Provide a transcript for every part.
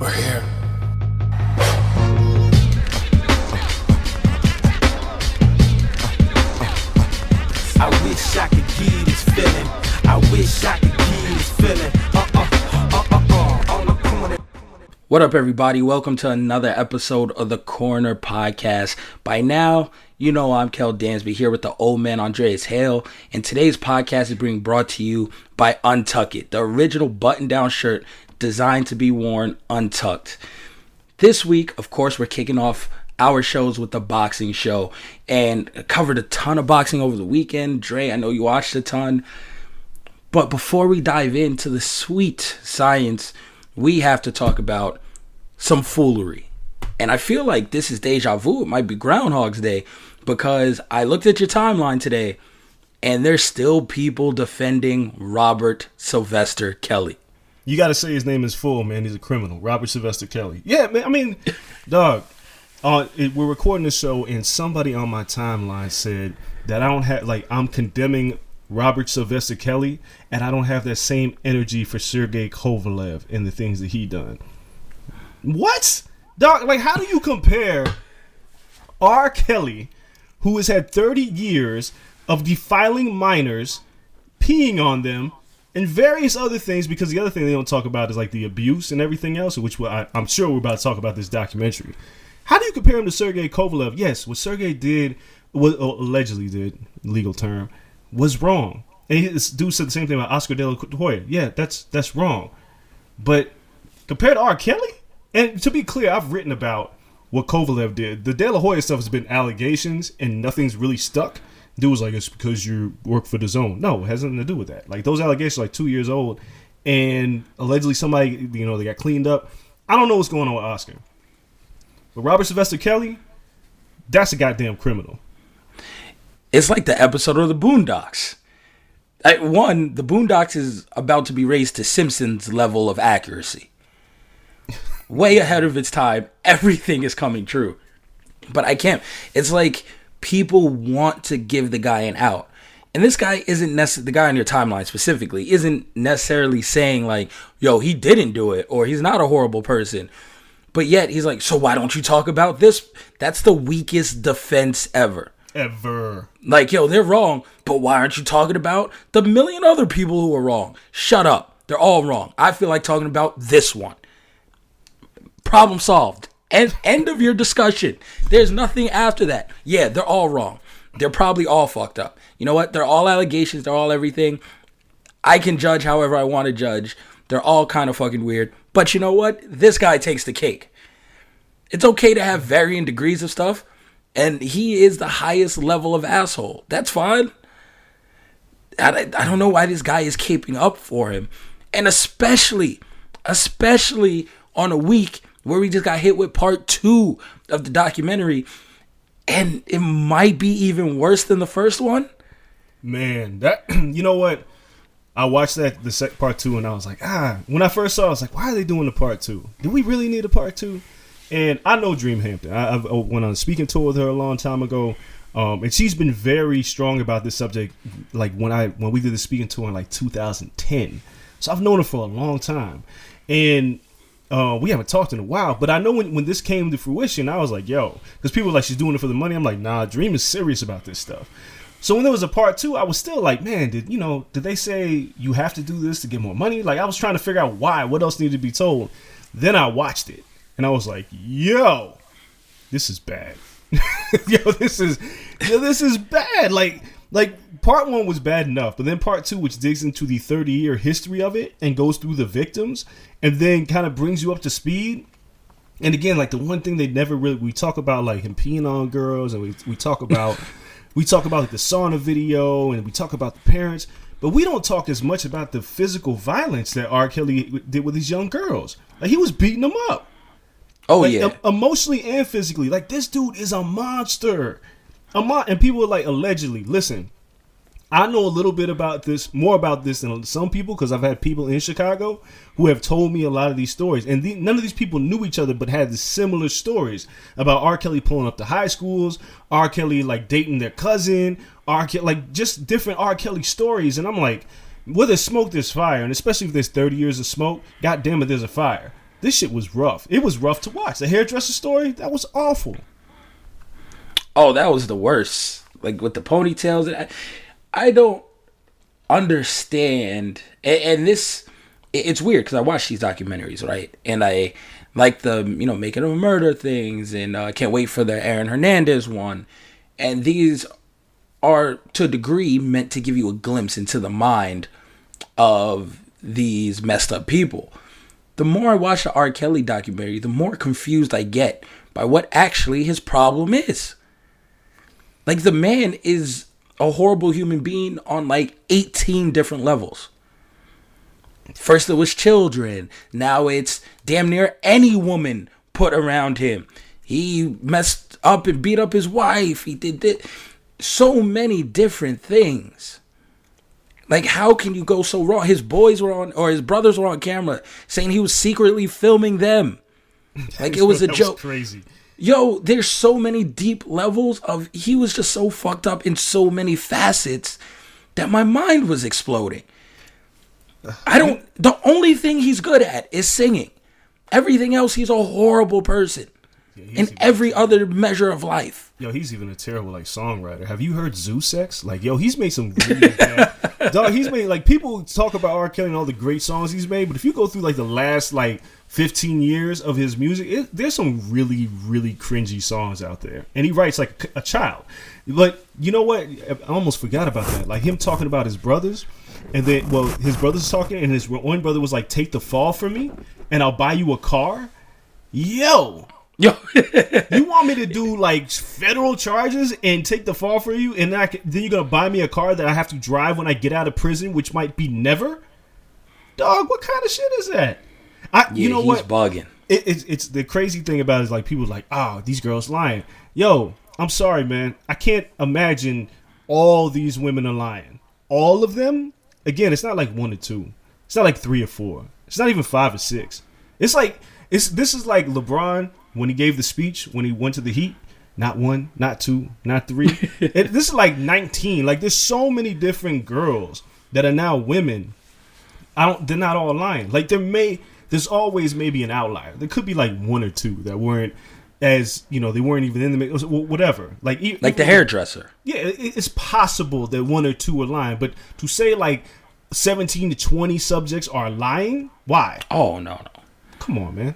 We're here. I wish I could give this feeling. I wish I could give this feeling. Uh uh uh uh uh on the corner. What up, everybody? Welcome to another episode of the Corner Podcast. By now, you know I'm Kel Dansby here with the old man Andreas Hale, and today's podcast is being brought to you by Untuck It, the original button-down shirt designed to be worn untucked. This week, of course, we're kicking off our shows with the boxing show and covered a ton of boxing over the weekend. Dre, I know you watched a ton. But before we dive into the sweet science, we have to talk about some foolery. And I feel like this is deja vu. It might be Groundhog's Day because I looked at your timeline today and there's still people defending Robert Sylvester Kelly. You got to say his name is full, man. He's a criminal. Robert Sylvester Kelly. Yeah, man. I mean, dog. Uh, it, we're recording the show, and somebody on my timeline said that I don't have like I'm condemning Robert Sylvester Kelly, and I don't have that same energy for Sergey Kovalev and the things that he done. What, dog? Like, how do you compare R. Kelly, who has had 30 years of defiling minors, peeing on them, and various other things? Because the other thing they don't talk about is like the abuse and everything else, which I, I'm sure we're about to talk about this documentary. How do you compare him to Sergey Kovalev? Yes, what Sergey did, what oh, allegedly did, legal term, was wrong. And this dude said the same thing about Oscar De La Hoya. Yeah, that's that's wrong. But compared to R. Kelly, and to be clear, I've written about what Kovalev did. The De La Hoya stuff has been allegations, and nothing's really stuck. Dude was like, it's because you work for DAZN. No, it has nothing to do with that. Like those allegations are like two years old, and allegedly somebody, you know, they got cleaned up. I don't know what's going on with Oscar. But Robert Sylvester Kelly, that's a goddamn criminal. It's like the episode of the Boondocks. I, one, the Boondocks is about to be raised to Simpsons level of accuracy. Way ahead of its time. Everything is coming true. But I can't. It's like people want to give the guy an out. And this guy isn't necessarily, the guy on your timeline specifically, isn't necessarily saying, like, yo, he didn't do it or he's not a horrible person. But yet he's like, so why don't you talk about this? That's the weakest defense ever. Ever. Like, yo, they're wrong, but why aren't you talking about the million other people who are wrong? Shut up. They're all wrong. I feel like talking about this one. Problem solved. End, end of your discussion. There's nothing after that. Yeah, they're all wrong. They're probably all fucked up. You know what? They're all allegations. They're all everything. I can judge however I want to judge. They're all kind of fucking weird. But you know what? This guy takes the cake. It's okay to have varying degrees of stuff. and he is the highest level of asshole. That's fine. I, I don't know why this guy is keeping up for him, and especially, especially on a week where we just got hit with part two of the documentary, and it might be even worse than the first one. Man, that you know what? I watched that the sec part two, and I was like, ah. When I first saw, it, I was like, why are they doing the part two? Do we really need a part two? And I know Dream Hampton. I, I went on a speaking tour with her a long time ago, um, and she's been very strong about this subject. Like when I when we did the speaking tour in like 2010, so I've known her for a long time, and uh, we haven't talked in a while. But I know when when this came to fruition, I was like, yo, because people like she's doing it for the money. I'm like, nah, Dream is serious about this stuff. So when there was a part two, I was still like, man, did you know? Did they say you have to do this to get more money? Like I was trying to figure out why. What else needed to be told? Then I watched it, and I was like, yo, this is bad. yo, this is yo, this is bad. Like like part one was bad enough, but then part two, which digs into the 30 year history of it and goes through the victims, and then kind of brings you up to speed. And again, like the one thing they never really we talk about like him peeing on girls, and we we talk about we talk about like, the sauna video, and we talk about the parents, but we don't talk as much about the physical violence that R. Kelly did with these young girls. Like he was beating them up. Oh Like, yeah, em- emotionally and physically. Like this dude is a monster. And people are like allegedly. Listen, I know a little bit about this, more about this than some people, because I've had people in Chicago who have told me a lot of these stories, and the, none of these people knew each other, but had similar stories about R. Kelly pulling up to high schools, R. Kelly like dating their cousin, R. Kelly like just different R. Kelly stories, and I'm like, where there's smoke, there's fire, and especially if there's 30 years of smoke, god damn it, there's a fire. This shit was rough. It was rough to watch. The hairdresser story, that was awful. Oh, that was the worst. Like with the ponytails. I, I don't understand. And, and this, it- it's weird because I watch these documentaries, right? And I like the, you know, making of murder things, and I uh, can't wait for the Aaron Hernandez one. And these are, to a degree, meant to give you a glimpse into the mind of these messed up people. The more I watch the R. Kelly documentary, the more confused I get by what actually his problem is. Like the man is a horrible human being on like 18 different levels. First it was children, now it's damn near any woman put around him. He messed up and beat up his wife. He did this. so many different things. Like how can you go so wrong? His boys were on or his brothers were on camera saying he was secretly filming them. Like it was a joke. crazy. Yo, there's so many deep levels of he was just so fucked up in so many facets that my mind was exploding. I don't the only thing he's good at is singing. Everything else he's a horrible person. in every other measure of life. Yo, he's even a terrible like songwriter. Have you heard Zoo Sex? Like, yo, he's made some really bad. Dog, he's made like people talk about R. Kelly and all the great songs he's made, but if you go through like the last like 15 years of his music, it, there's some really really cringy songs out there, and he writes like a child. But you know what? I almost forgot about that. Like him talking about his brothers, and then well, his brothers talking, and his one brother was like, "Take the fall for me, and I'll buy you a car." Yo, Yo, you want me to do like federal charges and take the fall for you, and then, I can, then you're gonna buy me a car that I have to drive when I get out of prison, which might be never. Dog, what kind of shit is that? I, yeah, you know what? bugging. It, it's it's the crazy thing about it is like people like, oh, these girls lying. Yo, I'm sorry, man. I can't imagine all these women are lying. All of them. Again, it's not like one or two. It's not like three or four. It's not even five or six. It's like it's this is like LeBron when he gave the speech when he went to the Heat. Not one, not two, not three. it, this is like 19. Like there's so many different girls that are now women I don't. They're not all lying. Like there may. There's always maybe an outlier. There could be like one or two that weren't as you know they weren't even in the. Whatever. Like e- Like the hairdresser. Yeah, it's possible that one or two are lying, but to say like 17 to 20 subjects are lying, why? Oh no, no. Come on, man.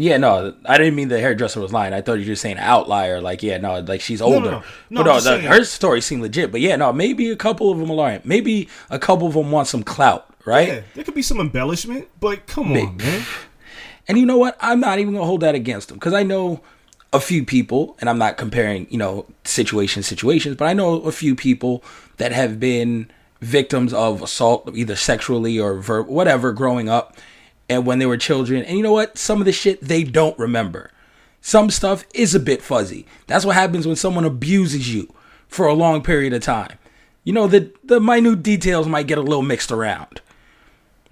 Yeah, no, I didn't mean the hairdresser was lying. I thought you were just saying outlier. Like, yeah, no, like she's older. no. No, I'm no, the, her story seemed legit. But yeah, no, maybe a couple of them are lying. Maybe a couple of them want some clout, right? Yeah, there could be some embellishment, but come on, man. And you know what? I'm not even gonna hold that against them because I know a few people, and I'm not comparing, you know, situations, situations, but I know a few people that have been victims of assault, either sexually or ver- whatever, growing up, and when they were children. And you know what? Some of the shit they don't remember. Some stuff is a bit fuzzy. That's what happens when someone abuses you for a long period of time. You know, the the minute details might get a little mixed around.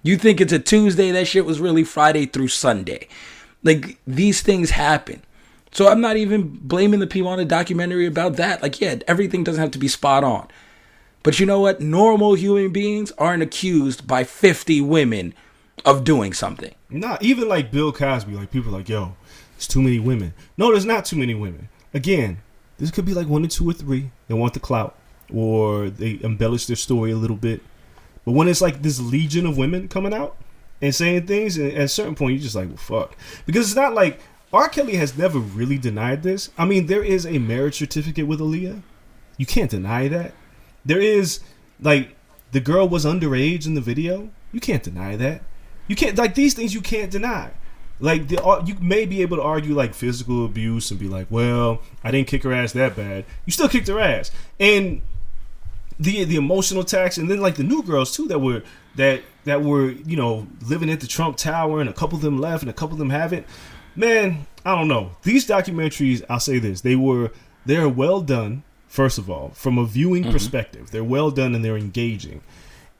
You think it's a Tuesday, that shit was really Friday through Sunday. Like these things happen. So I'm not even blaming the people on the documentary about that. Like, yeah, everything doesn't have to be spot on. But you know what? Normal human beings aren't accused by 50 women of doing something. Not even like Bill Cosby. Like people like, yo, there's too many women. No, there's not too many women. Again, this could be like one or two or three. They want the clout, or they embellish their story a little bit. But when it's like this legion of women coming out and saying things, and at a certain point, you're just like, well, fuck. Because it's not like R. Kelly has never really denied this. I mean, there is a marriage certificate with Aaliyah. You can't deny that. There is like the girl was underage in the video. You can't deny that. You can't like these things. You can't deny. Like the uh, you may be able to argue like physical abuse and be like, well, I didn't kick her ass that bad. You still kicked her ass, and the the emotional tax, and then like the new girls too that were that that were you know living at the Trump Tower, and a couple of them left, and a couple of them haven't. Man, I don't know. These documentaries, I'll say this: they were they're well done. First of all, from a viewing Mm-hmm. perspective, they're well done and they're engaging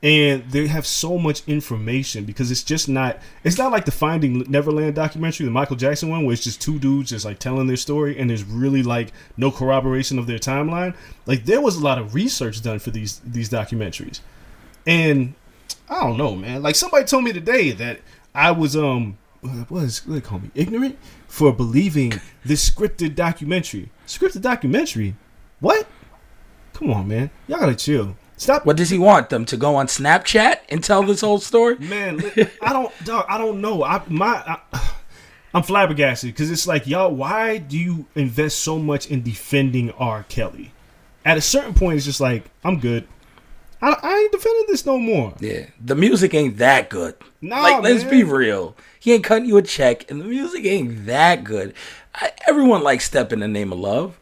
and they have so much information because it's just not it's not like the finding neverland documentary the michael jackson one where it's just two dudes just like telling their story and there's really like no corroboration of their timeline. Like there was a lot of research done for these these documentaries. And i don't know man. Like somebody told me today that i was um what is what they call me ignorant for believing this scripted documentary. Scripted documentary? What? Come on man. Y'all gotta chill stop What does he want them to go on Snapchat and tell this whole story? Man, I don't, dog, I don't know. I my, I, I'm flabbergasted because it's like, y'all, why do you invest so much in defending R. Kelly? At a certain point, it's just like, I'm good. I, I ain't defending this no more. Yeah, the music ain't that good. Nah, like let's man. be real. He ain't cutting you a check, and the music ain't that good. I, everyone likes "Step in the Name of Love."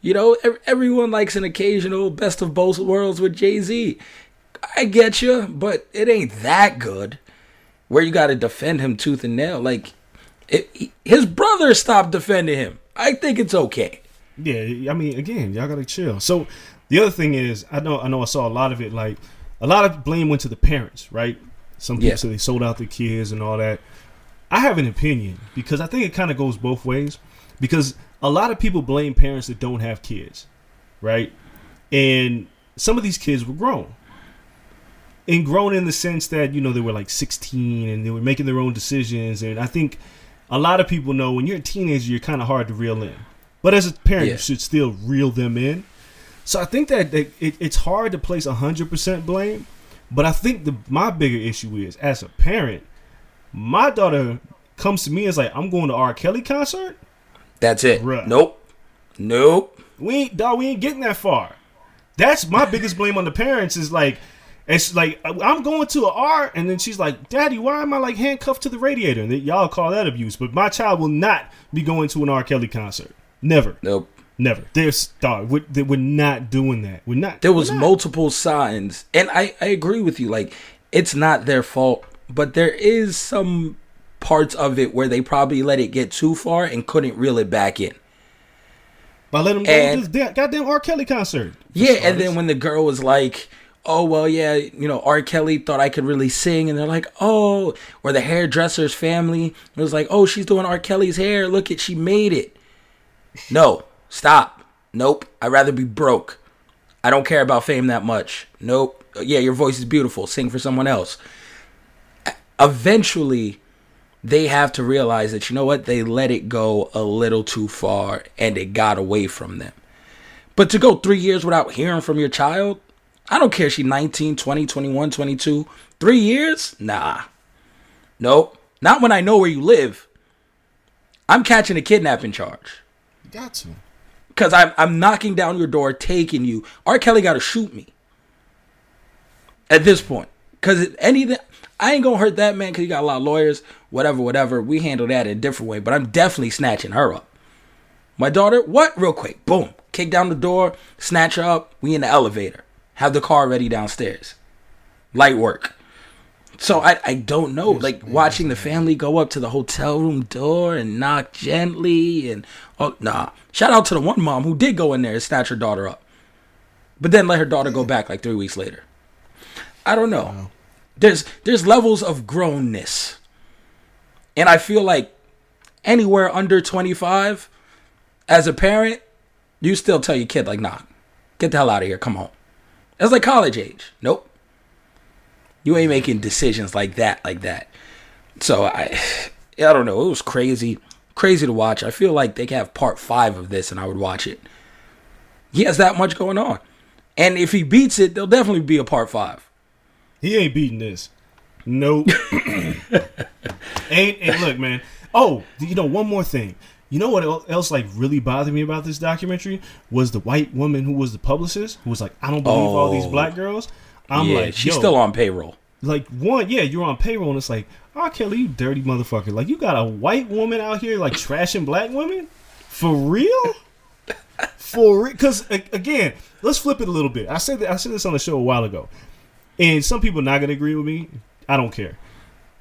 You know, everyone likes an occasional "Best of Both Worlds" with Jay Z. I get you, but it ain't that good. Where you got to defend him tooth and nail, like it, his brother stopped defending him. I think it's okay. Yeah, I mean, again, y'all gotta chill. So the other thing is, I know, I know, I saw a lot of it. Like a lot of blame went to the parents, right? Some people Yeah. say they sold out their kids and all that. I have an opinion because I think it kind of goes both ways. Because a lot of people blame parents that don't have kids, right? And some of these kids were grown. And grown in the sense that, you know, they were like 16 and they were making their own decisions. And I think a lot of people know when you're a teenager, you're kind of hard to reel in. But as a parent, Yeah. you should still reel them in. So I think that it, it's hard to place 100% blame. But I think the my bigger issue is, as a parent, my daughter comes to me and is like, I'm going to R. Kelly concert. That's it. Bruh. Nope. Nope. We ain't dog. We ain't getting that far. That's my biggest blame on the parents. Is like, it's like I'm going to a R, and then she's like, "Daddy, why am I like handcuffed to the radiator?" And y'all call that abuse, but my child will not be going to an R. Kelly concert. Never, Nope. never. There's dog. We're, we're not doing that. We're not. there was not. multiple signs and I, I agree with you like it's not their fault but there is some parts of it where they probably let it get too far and couldn't reel it back in by letting them go to this goddamn R. Kelly concert. yeah and then when the girl was like oh well yeah you know r kelly thought i could really sing and they're like oh or the hairdresser's family was like oh she's doing r kelly's hair look at she made it no stop nope i'd rather be broke I don't care about fame that much. Nope. Yeah, your voice is beautiful. Sing for someone else. Eventually, they have to realize that, you know what? They let it go a little too far and it got away from them. But to go three years without hearing from your child, I don't care if she's 19, 20, 21, 22. Three years? Nah. Nope. Not when I know where you live. I'm catching a kidnapping charge You got to. because I'm I'm knocking down your door, taking you. R. Kelly got to shoot me at this point because anything I ain't gonna hurt that man because you got a lot of lawyers. Whatever, whatever. We handle that in a different way, but I'm definitely snatching her up. My daughter, what? Real quick, boom, kick down the door, snatch her up. We in the elevator. Have the car ready downstairs. Light work. So I, I don't know. Like watching the family go up to the hotel room door and knock gently and oh nah. Shout out to the one mom who did go in there and snatch her daughter up. But then let her daughter go back like three weeks later. I don't know. There's there's levels of grownness. And I feel like anywhere under 25, as a parent, you still tell your kid, like, nah, get the hell out of here, come home. That's like college age. Nope. You ain't making decisions like that, like that. So I I don't know. It was crazy. Crazy to watch. I feel like they could have part five of this and I would watch it. He has that much going on. And if he beats it, there'll definitely be a part five. He ain't beating this. Nope. ain't and look, man. Oh, you know, one more thing. You know what else like really bothered me about this documentary was the white woman who was the publicist who was like, I don't believe all these Oh. black girls. I'm yeah, like, she's still on payroll. like one, yeah, you're on payroll, and it's like, oh, Kelly, you dirty motherfucker. Like, you got a white woman out here like trashing black women for real, for real. Because again, let's flip it a little bit. I said that I said this on the show a while ago, and some people not gonna agree with me. I don't care.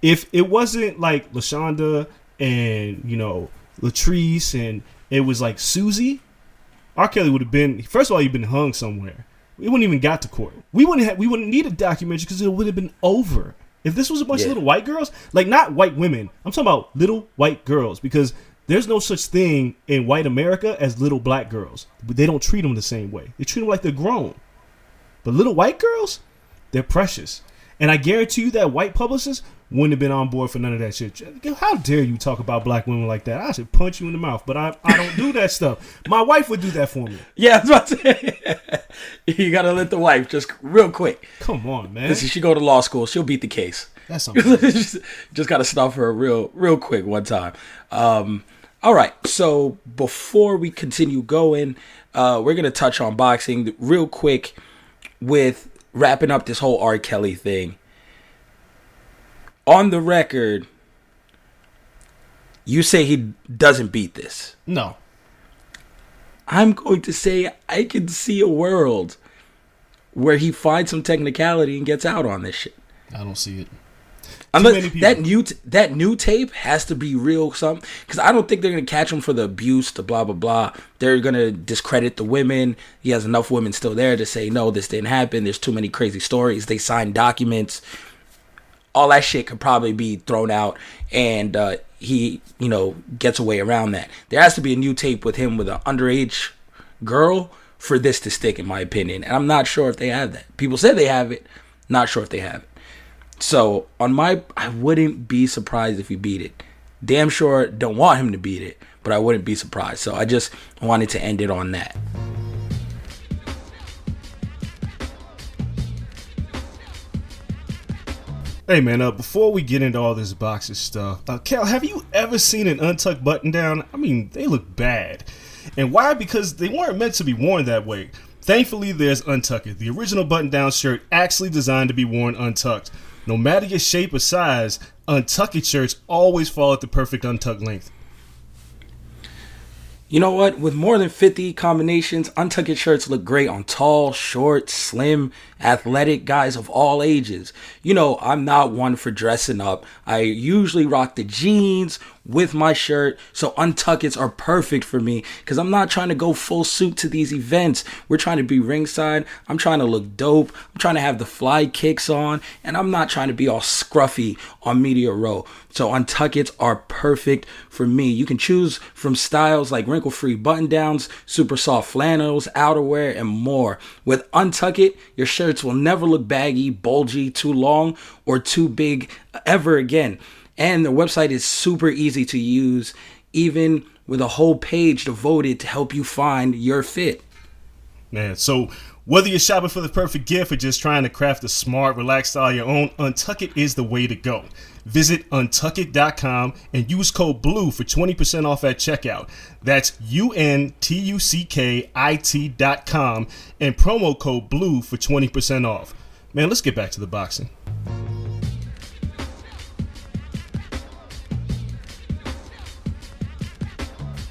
If it wasn't like Lashonda and you know Latrice and it was like Susie, R. Kelly would have been first of all, you've been hung somewhere. We wouldn't even got to court. We wouldn't have, we wouldn't need a documentary because it would have been over. If this was a bunch Yeah. of little white girls, like not white women, I'm talking about little white girls because there's no such thing in white America as little black girls. But they don't treat them the same way. They treat them like they're grown. But little white girls, they're precious. And I guarantee you that white publicists wouldn't have been on board for none of that shit. How dare you talk about black women like that? I should punch you in the mouth, but I, I don't do that stuff. My wife would do that for me. Yeah, I was about to say. you gotta let the wife just real quick. Come on, man. Listen, she go to law school, she'll beat the case. That's something. just, just gotta stop her real real quick one time. Um, all right, so before we continue going, uh, we're gonna touch on boxing real quick with wrapping up this whole R. Kelly thing. On the record, you say he doesn't beat this. No. I'm going to say I can see a world where he finds some technicality and gets out on this shit. I don't see it. Unless that new t- that new tape has to be real something because I don't think they're gonna catch him for the abuse, the blah blah blah. They're gonna discredit the women. He has enough women still there to say no, this didn't happen. There's too many crazy stories. They signed documents. All that shit could probably be thrown out, and uh, he you know gets away around that. There has to be a new tape with him with an underage girl for this to stick, in my opinion. And I'm not sure if they have that. People say they have it. Not sure if they have it. So on my, I wouldn't be surprised if he beat it. Damn sure don't want him to beat it, but I wouldn't be surprised. So I just wanted to end it on that. Hey man, uh, before we get into all this boxing stuff, uh, Kel, have you ever seen an untucked button down? I mean, they look bad. And why? Because they weren't meant to be worn that way. Thankfully, there's Untuck It, the original button down shirt actually designed to be worn untucked. No matter your shape or size, untucked shirts always fall at the perfect untucked length. You know what? With more than 50 combinations, untucked shirts look great on tall, short, slim, athletic guys of all ages. You know, I'm not one for dressing up. I usually rock the jeans with my shirt, so untuckets are perfect for me because I'm not trying to go full suit to these events. We're trying to be ringside. I'm trying to look dope. I'm trying to have the fly kicks on, and I'm not trying to be all scruffy on media row. So untuckets are perfect for me. You can choose from styles like wrinkle-free button-downs, super soft flannels, outerwear, and more. With Untuck It, your will never look baggy, bulgy, too long, or too big ever again. And the website is super easy to use, even with a whole page devoted to help you find your fit. Man, so whether you're shopping for the perfect gift or just trying to craft a smart, relaxed style your own, Untuck It is the way to go. Visit untuckit.com and use code BLUE for 20% off at checkout. That's U N T U C K I T.com and promo code BLUE for 20% off. Man, let's get back to the boxing.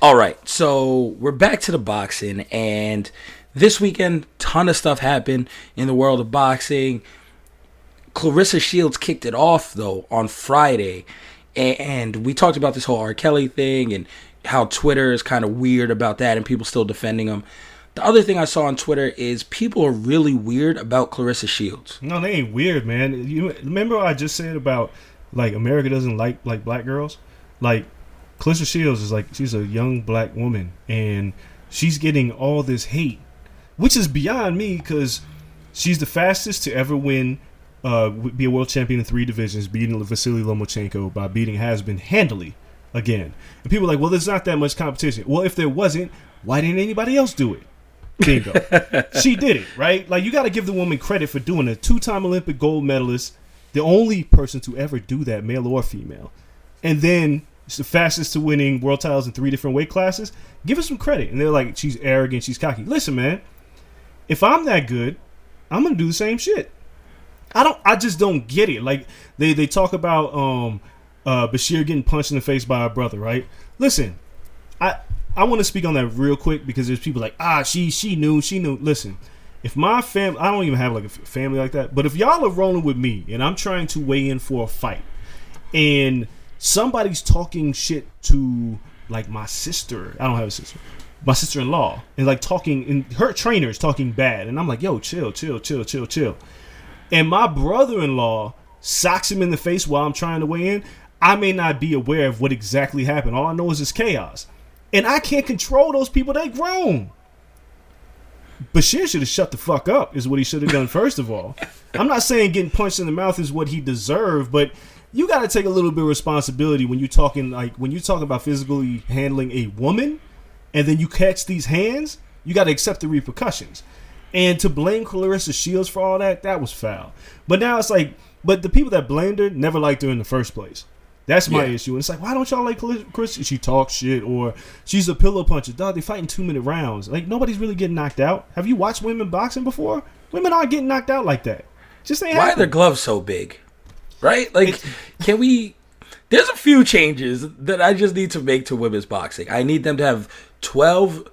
All right, so we're back to the boxing, and this weekend, ton of stuff happened in the world of boxing. Claressa Shields kicked it off though on Friday, and we talked about this whole R. Kelly thing and how Twitter is kind of weird about that, and people still defending him. The other thing I saw on Twitter is people are really weird about Claressa Shields. No, they ain't weird, man. You remember I just said about like America doesn't like like black girls? Like Claressa Shields is like she's a young black woman and she's getting all this hate, which is beyond me because she's the fastest to ever win, uh, be a world champion in three divisions, beating Vasily Lomachenko by beating Habazin handily again. And people are like, well, there's not that much competition. Well, if there wasn't, why didn't anybody else do it? Bingo. she did it, right? Like you got to give the woman credit for doing a Two-time Olympic gold medalist, the only person to ever do that, male or female. And then she's the fastest to winning world titles in three different weight classes. Give her some credit. And they're like, she's arrogant, she's cocky. Listen, man, if I'm that good, I'm gonna do the same shit. I don't. I just don't get it. Like they they talk about um uh Bashir getting punched in the face by a brother, right? Listen, I I want to speak on that real quick because there's people like ah she she knew she knew. Listen, if my family, I don't even have like a family like that, but if y'all are rolling with me and I'm trying to weigh in for a fight, and somebody's talking shit to like my sister, I don't have a sister. My sister-in-law and like talking, and her trainer is talking bad, and I'm like, "Yo, chill, chill, chill, chill, chill." And my brother-in-law socks him in the face while I'm trying to weigh in. I may not be aware of what exactly happened. All I know is it's chaos. And I can't control those people. They grown. Bashir should have shut the fuck up, is what he should have done, first of all. I'm not saying getting punched in the mouth is what he deserved, but you got to take a little bit of responsibility when you're talking, like, when you talk about physically handling a woman and then you catch these hands, you got to accept the repercussions. And to blame Claressa Shields for all that, that was foul. But now it's like, but the people that blamed her never liked her in the first place. That's my Yeah. issue. And it's like, why don't y'all like Chris? She talks shit, or she's a pillow puncher. Dog, they fighting two minute rounds. Like nobody's really getting knocked out. Have you watched women boxing before? Women aren't getting knocked out like that. Just ain't Why are their gloves so big? Right? Like, can we? There's a few changes that I just need to make to women's boxing. I need them to have 12,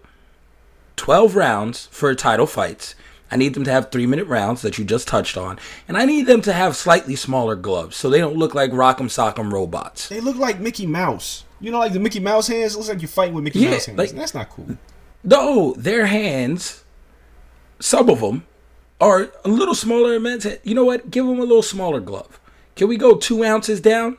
12 rounds for title fights. I need them to have three minute rounds that you just touched on. And I need them to have slightly smaller gloves so they don't look like rock'em sock'em robots. They look like Mickey Mouse. You know, like the Mickey Mouse hands. It looks like you're fighting with Mickey Yeah, Mouse hands. like- That's not cool. No, their hands, some of them, are a little smaller than men's. You know what? Give them a little smaller glove. Can we go two ounces down?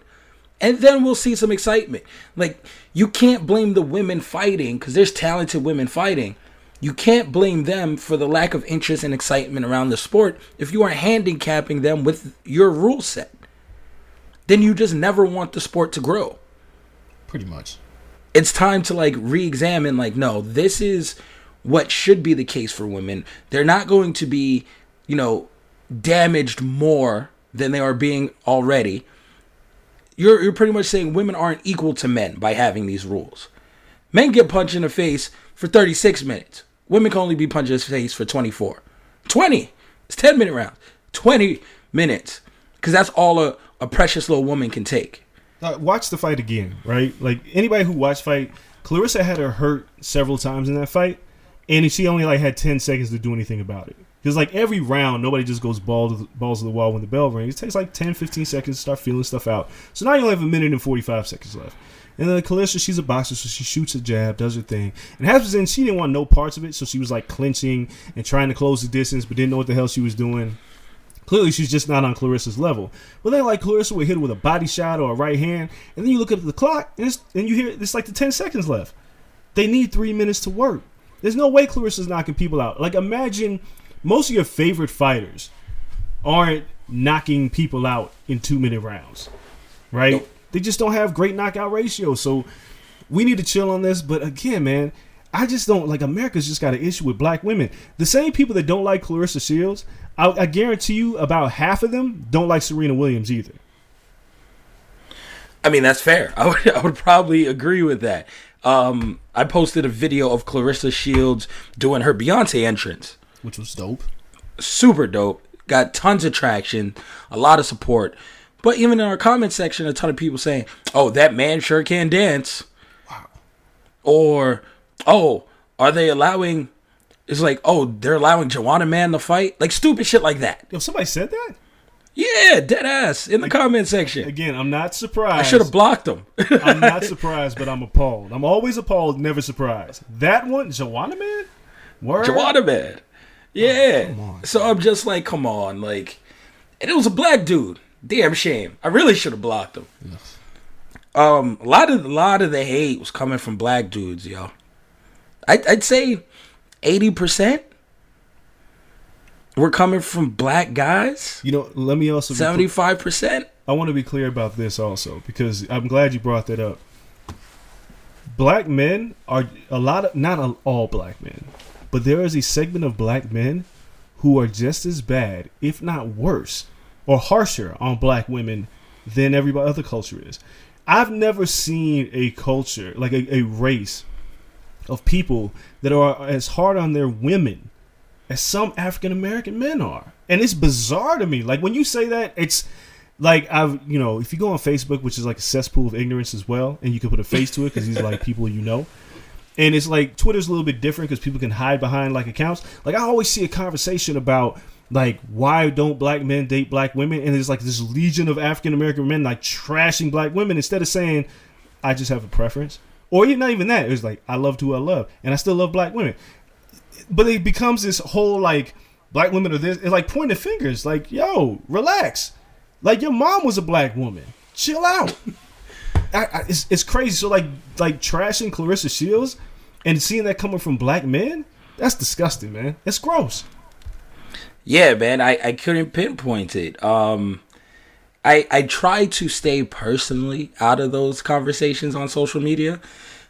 And then we'll see some excitement. Like, you can't blame the women fighting because there's talented women fighting. You can't blame them for the lack of interest and excitement around the sport if you are handicapping them with your rule set. Then you just never want the sport to grow Pretty much. it's time to like re-examine like no this is what should be the case for women they're not going to be you know damaged more than they are being already you're you're pretty much saying women aren't equal to men by having these rules. Men get punched in the face for 36 minutes. Women can only be punched in the face for 24 20 it's 10 minute rounds. 20 minutes. Because that's all a, a precious little woman can take. Uh, watch the fight again, right? Like anybody who watched fight, Claressa had her hurt several times in that fight, and she only like had ten seconds to do anything about it. Because like every round, nobody just goes ball to the, balls to the wall when the bell rings. It takes like 10, 15 seconds to start feeling stuff out. So now you only have a minute and forty five seconds left. And uh, then Claressa, she's a boxer, so she shoots a jab, does her thing. And Habazin she didn't want no parts of it, so she was like clinching and trying to close the distance, but didn't know what the hell she was doing. Clearly, she's just not on Claressa's level. But then, like Claressa would hit her with a body shot or a right hand, and then you look at the clock, and, and you hear it's like the ten seconds left. They need three minutes to work. There's no way Claressa's knocking people out. Like imagine most of your favorite fighters aren't knocking people out in two minute rounds, right? Nope. They just don't have great knockout ratios. So we need to chill on this. But again, man, I just don't like America's just got an issue with black women. The same people that don't like Claressa Shields, I, I guarantee you, about half of them don't like Serena Williams either. I mean, that's fair. I would, I would probably agree with that. Um, I posted a video of Claressa Shields doing her Beyonce entrance. Which was dope. Super dope. Got tons of traction, a lot of support. But even in our comment section, a ton of people saying, "Oh, that man sure can dance." Wow. Or oh, are they allowing? It's like oh, they're allowing Joanna Man to fight, like stupid shit like that. Yo, somebody said that. Yeah, dead ass in the comment section. Again, I'm not surprised. I should have blocked them. I'm not surprised, but I'm appalled. I'm always appalled, never surprised. That one, Joanna Man? Word? Joanna Man. Yeah. on. so I'm just like, come on, like, and it was a black dude. Damn shame. I really should have blocked him. Yes. Um, a lot of a lot of the hate was coming from black dudes, yo. I, I'd say eighty percent were coming from black guys. You know, let me also Seventy five percent. I want to be clear about this also because I'm glad you brought that up. Black men are a lot of not all black men, but there is a segment of black men who are just as bad, if not worse, or harsher on black women than every other culture is. I've never seen a culture like a, a race of people that are as hard on their women as some African American men are. And it's bizarre to me. Like when you say that, it's like I've you know, if you go on Facebook, which is like a cesspool of ignorance as well, and you can put a face to it because these are like people you know. And it's like Twitter's a little bit different because people can hide behind like accounts. Like I always see a conversation about like why don't black men date black women, and there's like this legion of African American men like trashing black women instead of saying I just have a preference, or not even that. It was like I loved who I love, and I still love black women. But it becomes this whole like black women are this it's like pointing fingers like yo relax. Like your mom was a black woman. Chill out It's, it's crazy so like like trashing claressa shields and seeing that coming from black men that's disgusting man it's gross Yeah, man, I, I couldn't pinpoint it. Um, I I try to stay personally out of those conversations on social media,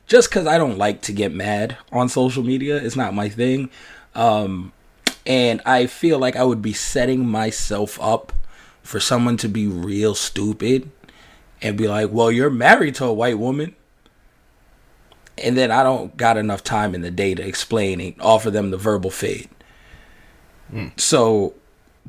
just because I don't like to get mad on social media. It's not my thing, um, and I feel like I would be setting myself up for someone to be real stupid and be like, "Well, you're married to a white woman." And then I don't got enough time in the day to explain and offer them the verbal fade. So,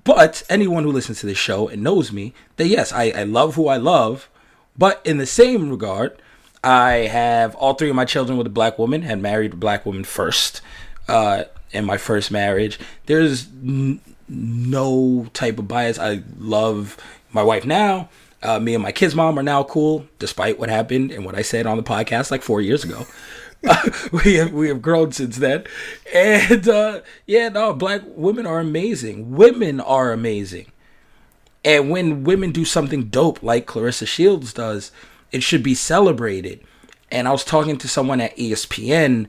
but anyone who listens to this show and knows me, that yes, I, I love who I love, but in the same regard, I have all three of my children with a black woman, had married a black woman first uh, in my first marriage. There's n- no type of bias. I love my wife now. Uh, me and my kids' mom are now cool, despite what happened and what I said on the podcast like four years ago. we have we have grown since then, and uh, yeah, no, black women are amazing. Women are amazing, and when women do something dope like Claressa Shields does, it should be celebrated. And I was talking to someone at ESPN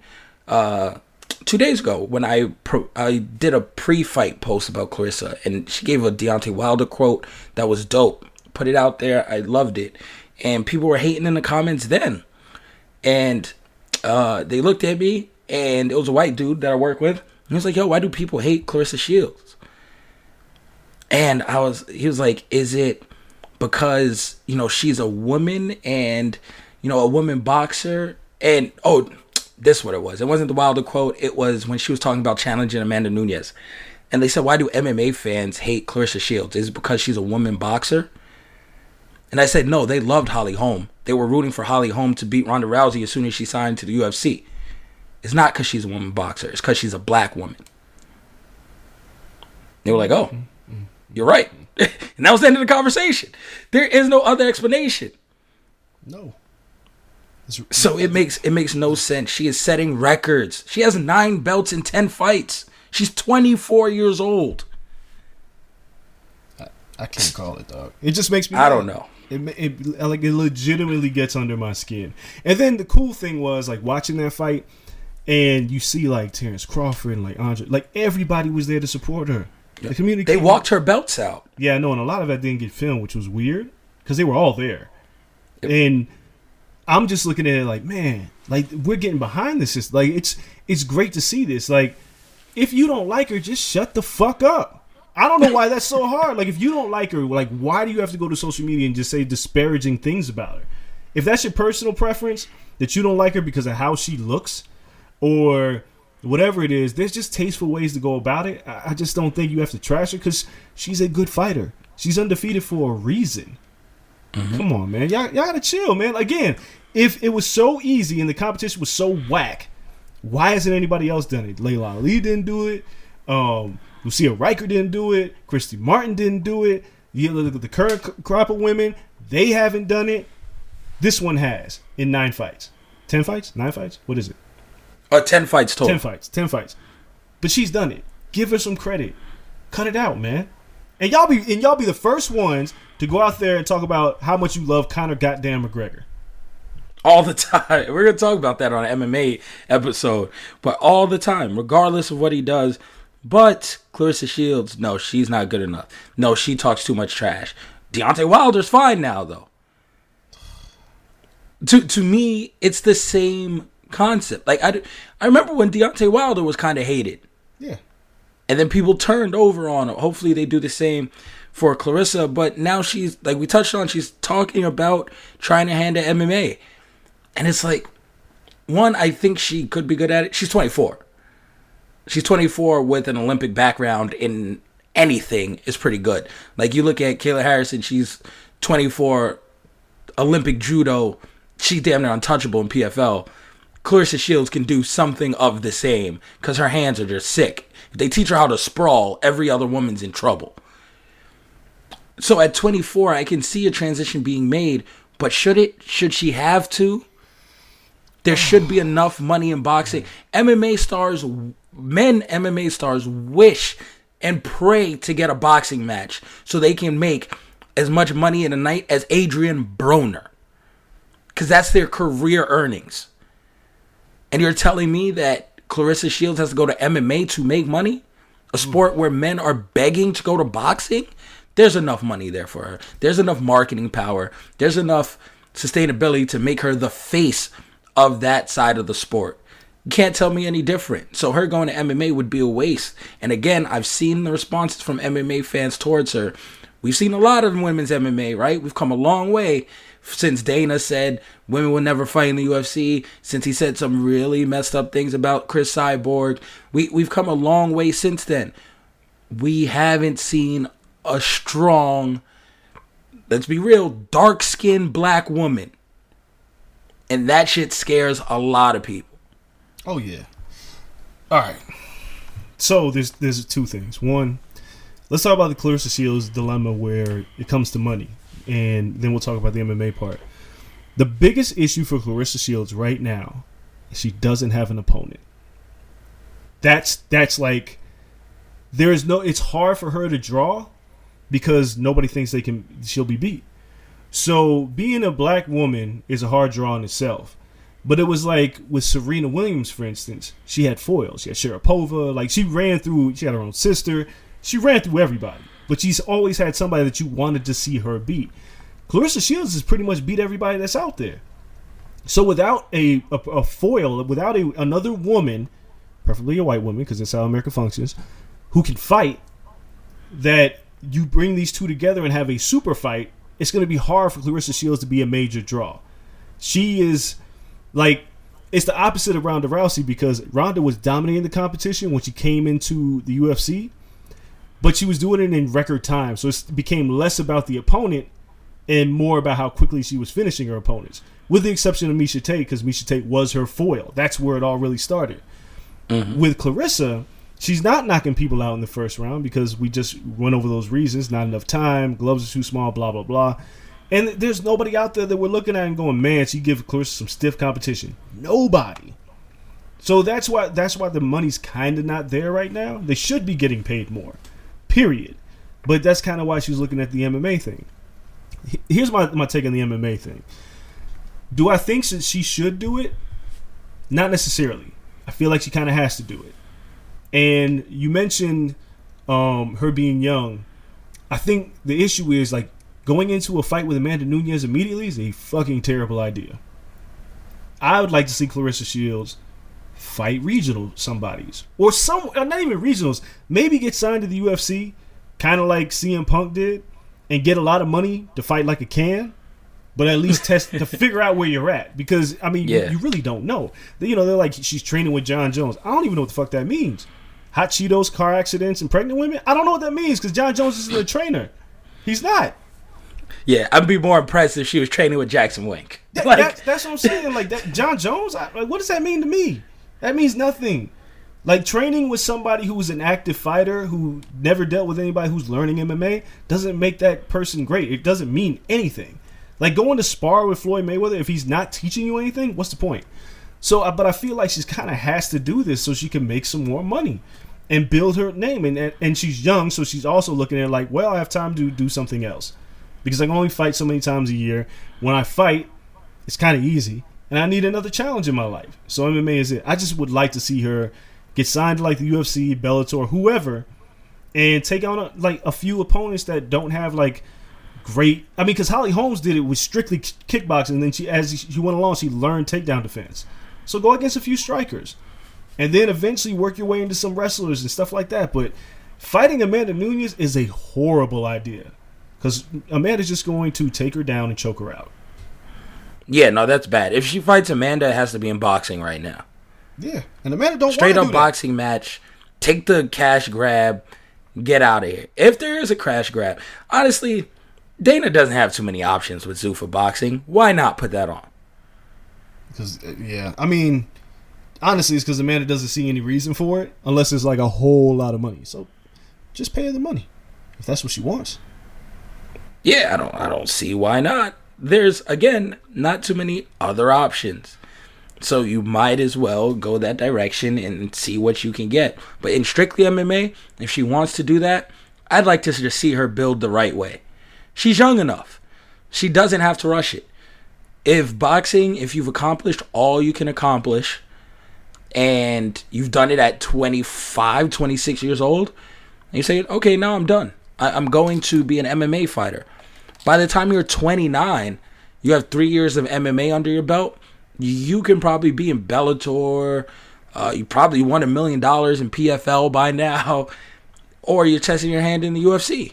uh, two days ago when I pro- I did a pre-fight post about Claressa, and she gave a Deontay Wilder quote that was dope. Put it out there. I loved it, and people were hating in the comments then, and uh, they looked at me, and it was a white dude that I work with. He was like, "Yo, why do people hate Claressa Shields?" And I was, he was like, "Is it because you know she's a woman and you know a woman boxer?" And oh, this what it was. It wasn't the Wilder quote. It was when she was talking about challenging Amanda Nunes, and they said, "Why do MMA fans hate Claressa Shields? Is it because she's a woman boxer?" And I said, no, they loved Holly Holm. They were rooting for Holly Holm to beat Ronda Rousey as soon as she signed to the UFC. It's not because she's a woman boxer. It's because she's a black woman. They were like, oh, mm-hmm. Mm-hmm. you're right. and that was the end of the conversation. There is no other explanation. no So it makes it makes no sense. She is setting records. She has nine belts in ten fights. She's 24 years old. i can't call it dog it just makes me I don't know. It, it uh, like it legitimately gets under my skin. And then the cool thing was like watching that fight, and you see like Terrence Crawford and like Andre, like everybody was there to support her. The community. They walked out- her belts out. Yeah, no, and a lot of that didn't get filmed, which was weird because they were all there. And I'm just looking at it like, man, like we're getting behind this. It's like it's it's great to see this. Like, if you don't like her, just shut the fuck up. I don't know why that's so hard. Like, if you don't like her, like, why do you have to go to social media and just say disparaging things about her? If that's your personal preference that you don't like her because of how she looks, or whatever it is, there's just tasteful ways to go about it. I, I just don't think you have to trash her because she's a good fighter. She's undefeated for a reason. Come on, man. Y'all, y'all gotta chill, man. Again, if it was so easy and the competition was so whack, why hasn't anybody else done it? Laila Ali didn't do it. Um, Lucia Rijker didn't do it. Christy Martin didn't do it. You look at the current crop of women; they haven't done it. This one has in nine fights, ten fights, nine fights. What is it? Uh, 10 fights total. Ten fights, ten fights. But she's done it. Give her some credit. Cut it out, man. And y'all be and y'all be the first ones to go out there and talk about how much you love Conor goddamn McGregor. all the time. We're gonna talk about that on an MMA episode, but all the time, regardless of what he does. But Claressa Shields, no, she's not good enough. No, she talks too much trash. Deontay Wilder's fine now, though. To to me, it's the same concept. Like I, I remember when Deontay Wilder was kind of hated, Yeah. and then people turned over on him. Hopefully, they do the same for Claressa. But now she's like we touched on. She's talking about trying to hand to MMA, and it's like, one, I think she could be good at it. She's 24. She's 24 with an Olympic background in anything is pretty good. Like you look at Kayla Harrison, she's 24, Olympic judo. She's damn near untouchable in PFL. Claressa Shields can do something of the same because her hands are just sick. If they teach her how to sprawl, every other woman's in trouble. So at 24, I can see a transition being made, but should it? Should she have to? There should be enough money in boxing. MMA stars, men MMA stars wish and pray to get a boxing match so they can make as much money in a night as Adrian Broner. Because that's their career earnings. And you're telling me that Claressa Shields has to go to MMA to make money? A sport where men are begging to go to boxing? There's enough money there for her. There's enough marketing power. There's enough sustainability to make her the face of that side of the sport. Can't tell me any different. So her going to MMA would be a waste. And again, I've seen the responses from MMA fans towards her. We've seen a lot of women's MMA, right? We've come a long way since Dana said women will never fight in the UFC, since he said some really messed up things about Cris Cyborg. We we've come a long way since then. We haven't seen a strong, let's be real, dark skinned black woman. And that shit scares a lot of people. Oh yeah. All right. So there's there's two things. One, let's talk about the Claressa Shields dilemma where it comes to money, and then we'll talk about the MMA part. The biggest issue for Claressa Shields right now is she doesn't have an opponent. That's that's like there is no. It's hard for her to draw because nobody thinks they can. She'll be beat. So being a black woman is a hard draw in itself. But it was like with Serena Williams, for instance, she had foils. She had Sharapova. Like she ran through. She had her own sister. She ran through everybody. But she's always had somebody that you wanted to see her beat. Claressa Shields has pretty much beat everybody that's out there. So without a a, a foil, without a, another woman, preferably a white woman, because that's how America functions, who can fight, that you bring these two together and have a super fight, it's going to be hard for Claressa Shields to be a major draw. She is like it's the opposite of Ronda Rousey because Ronda was dominating the competition when she came into the UFC, but she was doing it in record time. So it became less about the opponent and more about how quickly she was finishing her opponents. With the exception of Miesha Tate, because Miesha Tate was her foil. That's where it all really started. Mm-hmm. With Claressa, she's not knocking people out in the first round because we just went over those reasons. Not enough time, gloves are too small, blah blah blah. And there's nobody out there that we're looking at and going, man, she give Claressa some stiff competition. Nobody. So that's why that's why the money's kind of not there right now. They should be getting paid more, period. But that's kind of why she's looking at the MMA thing. Here's my my take on the MMA thing. Do I think that she should do it? Not necessarily. I feel like she kind of has to do it. And you mentioned um, her being young. I think the issue is like going into a fight with Amanda Nunes immediately is a fucking terrible idea. I would like to see Claressa Shields fight regional somebodies or some or not even regionals. Maybe get signed to the UFC, kind of like CM Punk did, and get a lot of money to fight like a can. But at least test to figure out where you're at because I mean you- Yeah. you, really don't know. You know they're like she's training with Jon Jones. I don't even know what the fuck that means. Hot Cheetos, car accidents, and pregnant women. I don't know what that means because Jon Jones isn't a trainer. He's not. Yeah, I'd be more impressed if she was training with Jackson Wink. That- Like, that- that's what I'm saying. Like that, Jon Jones. I, like, what does that mean to me? That means nothing. Like training with somebody who's an active fighter who never dealt with anybody who's learning MMA doesn't make that person great. It doesn't mean anything. Like going to spar with Floyd Mayweather if he's not teaching you anything, what's the point? So, but I feel like she's kind of has to do this so she can make some more money and build her name. And, and and she's young, so she's also looking at it like, well, I have time to do something else because I can only fight so many times a year. When I fight, it's kind of easy, and I need another challenge in my life. So MMA is it. I just would like to see her get signed to like the UFC, Bellator, whoever, and take on a, like a few opponents that don't have like great. I mean, because Holly Holmes did it with strictly kickboxing, and then she as she went along, she learned takedown defense. So go against a few strikers, and then eventually work your way into some wrestlers and stuff like that. But fighting Amanda Nunes is a horrible idea because Amanda's just going to take her down and choke her out. yeah, no, that's bad. If she fights Amanda, it has to be in boxing right now. Yeah, and Amanda don't Straight up do that. boxing match. Take the cash grab. Get out of here. If there is a cash grab, honestly, Dana doesn't have too many options with Zuffa boxing. Why not put that on? Because uh, yeah, I mean, honestly, it's because Amanda doesn't see any reason for it unless it's like a whole lot of money. So just pay her the money if that's what she wants. Yeah, I don't I don't see why not. There's again not too many other options. So you might as well go that direction and see what you can get. But in strictly MMA, if she wants to do that, I'd like to just see her build the right way. She's young enough. She doesn't have to rush it. If boxing, if you've accomplished all you can accomplish and you've done it at 25, 26 years old, and you say, okay, now I'm done. I- I'm going to be an MMA fighter. By the time you're 29, you have three years of MMA under your belt. You can probably be in Bellator. Uh, you probably won a million dollars in PFL by now, or you're testing your hand in the UFC.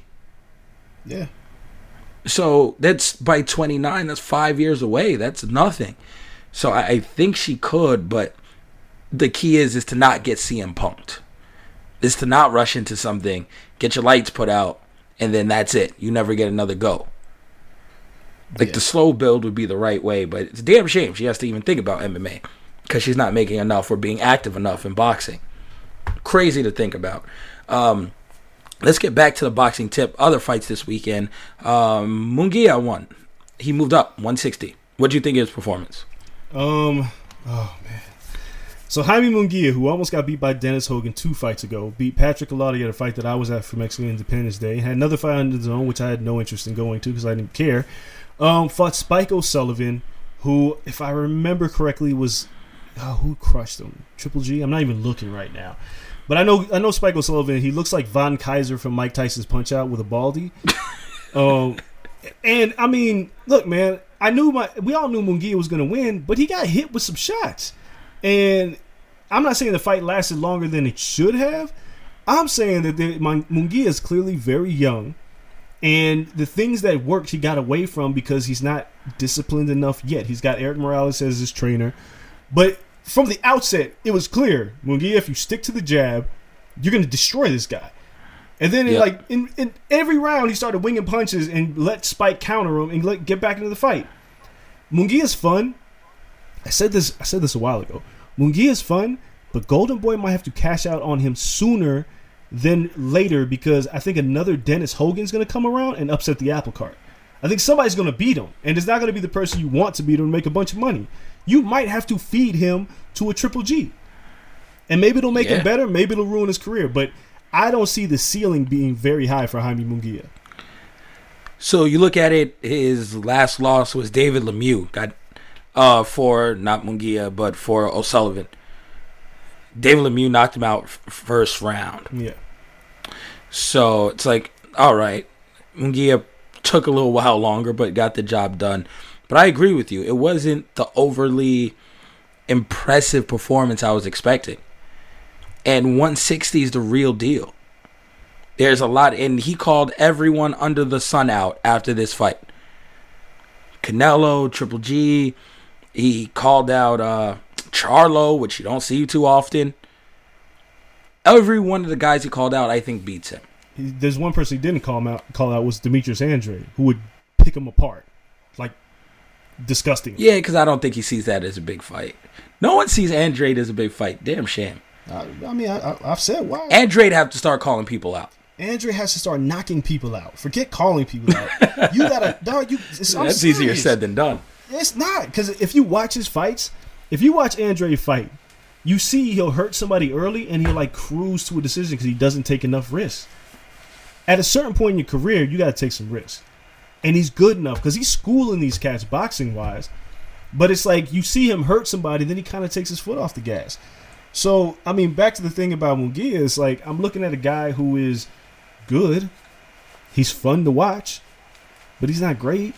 Yeah. So that's by 29. That's five years away. That's nothing. So I, I think she could, but the key is is to not get CM punked. Is to not rush into something, get your lights put out, and then that's it. You never get another go. Like Yeah. the slow build would be the right way, but it's a damn shame she has to even think about MMA because she's not making enough or being active enough in boxing. Crazy to think about. Um, let's get back to the boxing tip. Other fights this weekend. Um, Munguia won. He moved up 160. What do you think of his performance? Um. Oh man. So Jaime Munguia, who almost got beat by Dennis Hogan two fights ago, beat Patrick Allotey at a fight that I was at for Mexican Independence Day. Had another fight on DAZN, which I had no interest in going to because I didn't care. Um, fought Spike O'Sullivan, who, if I remember correctly, was oh, who crushed him? Triple G. I'm not even looking right now, but I know I know Spike O'Sullivan. He looks like Von Kaiser from Mike Tyson's Punch Out with a baldy. um, and I mean, look, man, I knew my we all knew Munguia was gonna win, but he got hit with some shots. And I'm not saying the fight lasted longer than it should have. I'm saying that the, my, Munguia is clearly very young, and the things that worked he got away from because he's not disciplined enough yet. He's got Erik Morales as his trainer, but from the outset, it was clear Munguia, if you stick to the jab, you're gonna destroy this guy. And then, Yeah. like in, in every round, he started winging punches and let Spike counter him and let, get back into the fight. Munguia's fun. I said this. I said this a while ago. Munguia is fun, but Golden Boy might have to cash out on him sooner than later because I think another Dennis Hogan's going to come around and upset the apple cart. I think somebody's going to beat him, and it's not going to be the person you want to beat him and make a bunch of money. You might have to feed him to a Triple G, and maybe it'll make Yeah. him better. Maybe it'll ruin his career, but I don't see the ceiling being very high for Jaime Munguia. So you look at it, his last loss was David Lemieux. Got uh for not Munguia, but for O'Sullivan. David Lemieux knocked him out f- first round. Yeah, So it's like, all right, Munguia took a little while longer, but got the job done. But I agree with you. It wasn't the overly impressive performance I was expecting. And 160 is the real deal. There's a lot, and he called everyone under the sun out after this fight. Canelo, Triple G, he called out uh, Charlo, which you don't see too often. Every one of the guys he called out, I think, beats him. There's one person he didn't call him out. Call out was Demetrius Andrade, who would pick pick him apart, like disgusting. Yeah, because I don't think he sees that as a big fight. No one sees Andrade as a big fight. Damn shame. I, I mean, I, I, I've said why. Andrade have to start calling people out. Andrade has to start knocking people out. Forget calling people out. you gotta, dog. You. It's, I'm That's easier said than done. It's not. Because if you watch his fights, if you watch Andrade fight, you see he'll hurt somebody early and he'll like cruise to a decision because he doesn't take enough risks. At a certain point in your career, you got to take some risks, and he's good enough because he's schooling these cats boxing wise. But it's like you see him hurt somebody, then he kind of takes his foot off the gas. So I mean, back to the thing about Munguia is like I'm looking at a guy who is good. He's fun to watch, but he's not great.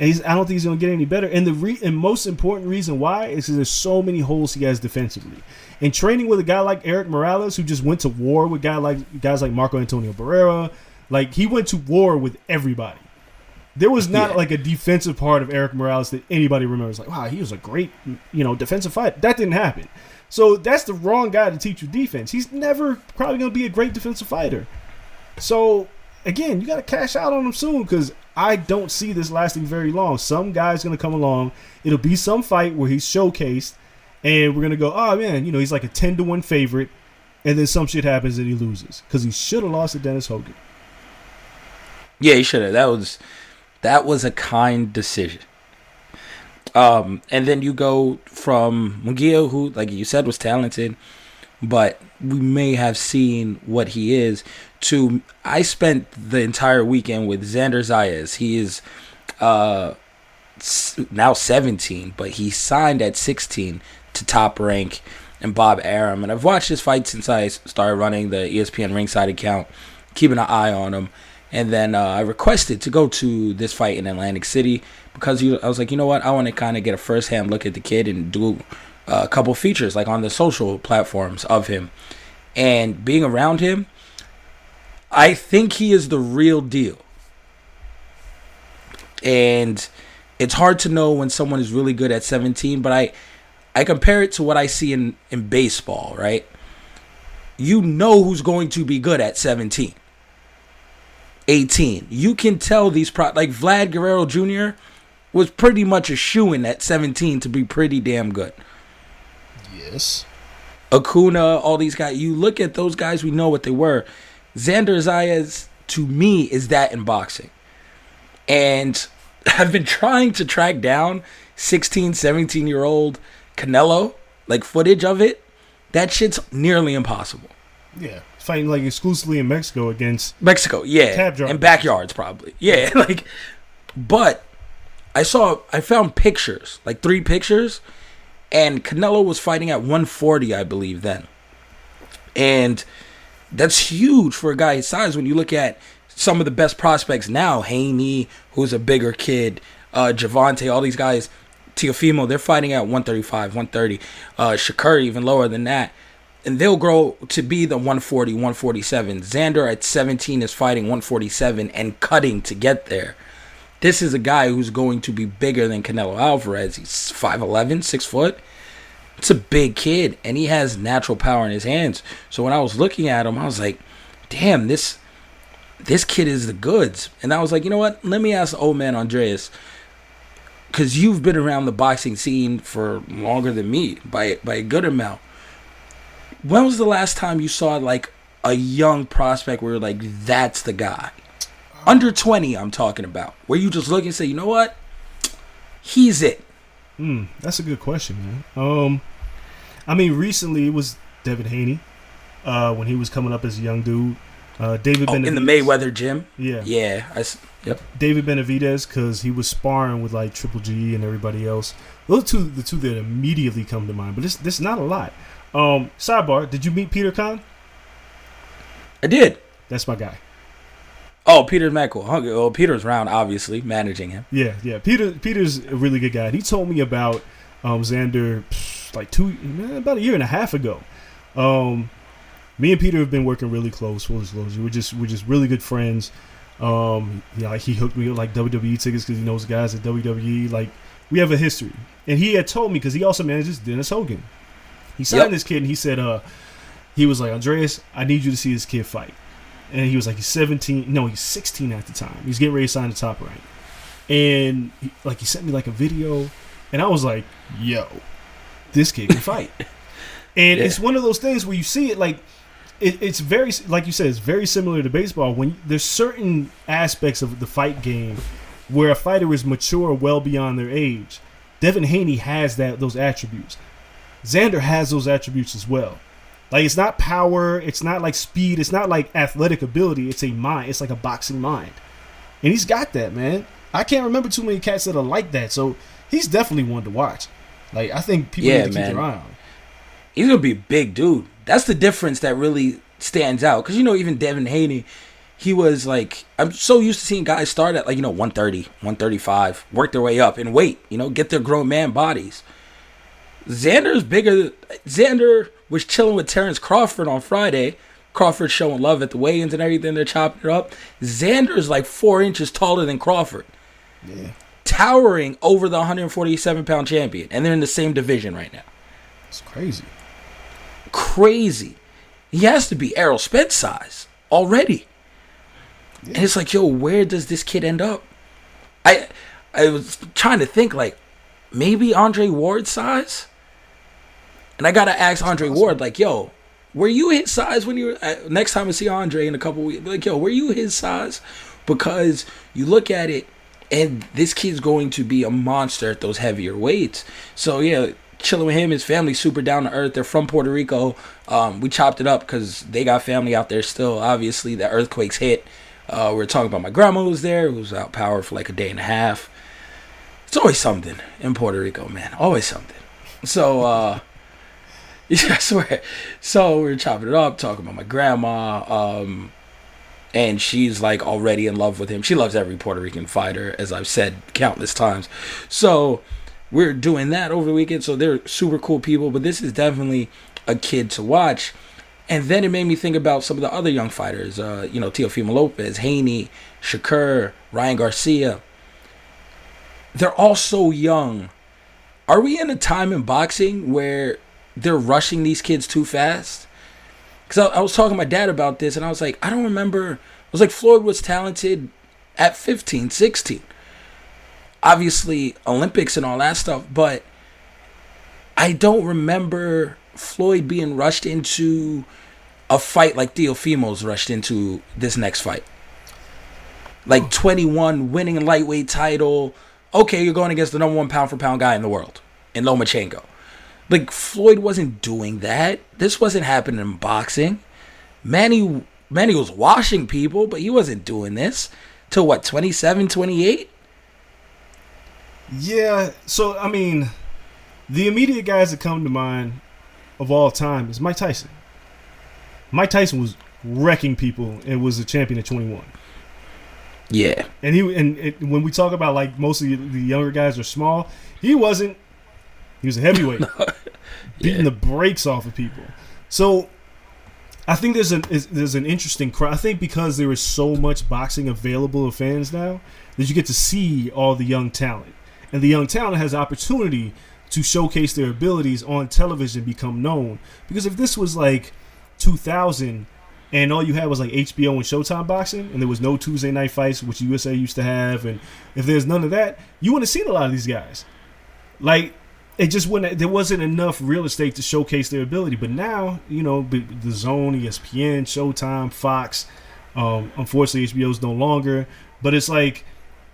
And he's, I don't think he's going to get any better. And the re, and most important reason why is 'cause there's so many holes he has defensively. And training with a guy like Erik Morales, who just went to war with guy like guys like Marco Antonio Barrera, like he went to war with everybody. There was not Yeah. like a defensive part of Erik Morales that anybody remembers. Like, wow, he was a great, you know, defensive fight. That didn't happen. So that's the wrong guy to teach you defense. He's never probably going to be a great defensive fighter. So again, you got to cash out on him soon because I don't see this lasting very long. Some guy's gonna come along. It'll be some fight where he's showcased, and we're gonna go, oh man, you know, he's like a ten to one favorite, and then some shit happens and he loses because he should have lost to Dennis Hogan. Yeah, he should have. That was that was a kind decision. Um, and then you go from Munguia, who, like you said, was talented, but we may have seen what he is. To I spent the entire weekend with Xander Zayas. He is uh, now 17, but he signed at 16 to Top Rank and Bob Arum. And I've watched his fight since I started running the ESPN ringside account, keeping an eye on him. And then uh, I requested to go to this fight in Atlantic City because I was like, you know what? I want to kind of get a first hand look at the kid and do uh, a couple features like on the social platforms of him. And being around him, I think he is the real deal. And it's hard to know when someone is really good at 17, but I I compare it to what I see in in baseball, right? You know who's going to be good at 17. 18. You can tell these pro like Vlad Guerrero Jr. was pretty much a shoe in at 17 to be pretty damn good. Yes. Acuna, all these guys. You look at those guys, we know what they were. Xander Zayas, to me, is that in boxing. And I've been trying to track down 16, 17 year old Canelo, like footage of it. That shit's nearly impossible. Yeah, fighting like exclusively in Mexico against. Mexico, yeah, Cab drivers. and backyards probably, yeah. Like, but I saw, I found pictures, like three pictures, and Canelo was fighting at 140, I believe, then, and that's huge for a guy his size. When you look at some of the best prospects now, Haney, who's a bigger kid, uh, Javante, all these guys, Teofimo, they're fighting at 135, 130. Uh, Shakur even lower than that and they'll grow to be the 140, 147. Xander at 17 is fighting 147 and cutting to get there. This is a guy who's going to be bigger than Canelo Alvarez. He's 5'11, 6 foot. It's a big kid, and he has natural power in his hands. So when I was looking at him, I was like, damn, this this kid is the goods. And I was like, you know what? Let me ask old man Andreas, because you've been around the boxing scene for longer than me by by a good amount when was the last time you saw like a young prospect where you're like that's the guy under 20 i'm talking about where you just look and say you know what he's it Hmm, that's a good question, man. Um, I mean, recently it was David Haney, uh, when he was coming up as a young dude. Uh, David oh, in the mayweather gym Yeah, yeah I yep David Benavidez because he was sparring with like Triple G and everybody else. Those two, the two that immediately come to mind. But this, this not a lot. Um, sidebar: Did you meet Peter Kahn? i did That's my guy. oh peter Michael. well peter's round obviously managing him Yeah, yeah. Peter Peter's a really good guy. He told me about um, Xander like two eh, about a year and a half ago. Um, me and Peter have been working really close. Full disclosure, we're just we're just really good friends. Um, you know, like he hooked me with like WWE tickets because he knows guys at WWE. Like we have a history, and he had told me because he also manages Dennis Hogan. He signed Yep. this kid, and he said, uh, he was like, Andreas, I need you to see this kid fight. And he was like, he's 17. No, he's 16 at the time. He's getting ready to sign the top rank. and he, like he sent me like a video, and I was like, "Yo, this kid can fight." and Yeah. it's one of those things where you see it like it, it's very like you said, it's very similar to baseball. When there's certain aspects of the fight game where a fighter is mature well beyond their age. Devin Haney has that those attributes. Xander has those attributes as well. Like it's not power, it's not like speed, it's not like athletic ability. It's a mind. It's like a boxing mind, and he's got that man. I can't remember too many cats that are like that. So he's definitely one to watch. Like I think people Yeah, need to keep man. their eye on. he's gonna be a big dude. That's the difference that really stands out. Cause you know, even Devin Haney, he was like, I'm so used to seeing guys start at like you know 130, 135, work their way up and wait, you know, get their grown man bodies. Xander's bigger. Xander was chilling with Terrence Crawford on Friday. Crawford showing love at the weigh-ins and everything. They're chopping it up. Xander's like four inches taller than Crawford, Yeah, towering over the 147 pound champion, and they're in the same division right now. it's crazy. crazy. He has to be Errol Spence size already. And it's like, yo, where does this kid end up? I I was trying to think like maybe Andre Ward size? And I gotta ask Andre Ward, like, yo, were you his size when you were uh, next time I see Andre in a couple weeks? Like, yo, were you his size? Because you look at it, and this kid's going to be a monster at those heavier weights. So yeah, chilling with him, his family super down to earth. They're from Puerto Rico. Um, we chopped it up because they got family out there still. Obviously, the earthquakes hit. Uh, we are talking about my grandma was there, who was out power for like a day and a half. It's always something in Puerto Rico, man. Always something. So, uh, yeah, I swear. So we were chopping it up, talking about my grandma. Um, and she's like already in love with him. She loves every Puerto Rican fighter, as I've said countless times. So we're doing that over the weekend. So they're super cool people, but this is definitely a kid to watch. And then it made me think about some of the other young fighters. Uh, you know, Teofimo Lopez, Haney, Shakur, Ryan Garcia. They're all so young. Are we in a time in boxing where they're rushing these kids too fast? Because I, I was talking to my dad about this, and I was like, I don't remember. I was like, Floyd was talented at 15, 16. Obviously, Olympics and all that stuff, but I don't remember Floyd being rushed into a fight like Teofimo's rushed into this next fight. Like 21, winning a lightweight title. Okay, you're going against the number one pound for pound guy in the world, in Lomachenko. Like Floyd wasn't doing that. This wasn't happening in boxing. Manny Manny was washing people, but he wasn't doing this till what 27, 28? Yeah, so I mean, the immediate guys that come to mind of all time is Mike Tyson. Mike Tyson was wrecking people and was a champion at 21. Yeah. And he and it, when we talk about like most of the, the younger guys are small, he wasn't. He was a heavyweight, beating the brakes off of people. So I think there's an is, there's an interesting crowd. I think because there is so much boxing available to fans now that you get to see all the young talent, and the young talent has opportunity to showcase their abilities on television, become known. Because if this was like 2000 and all you had was like HBO and Showtime boxing, and there was no Tuesday night fights, which USA used to have, and if there's none of that, you wouldn't have seen a lot of these guys. Like it just wouldn't. There wasn't enough real estate to showcase their ability. But now, you know, b- DAZN, ESPN, Showtime, Fox. Um, unfortunately, HBO is no longer. But it's like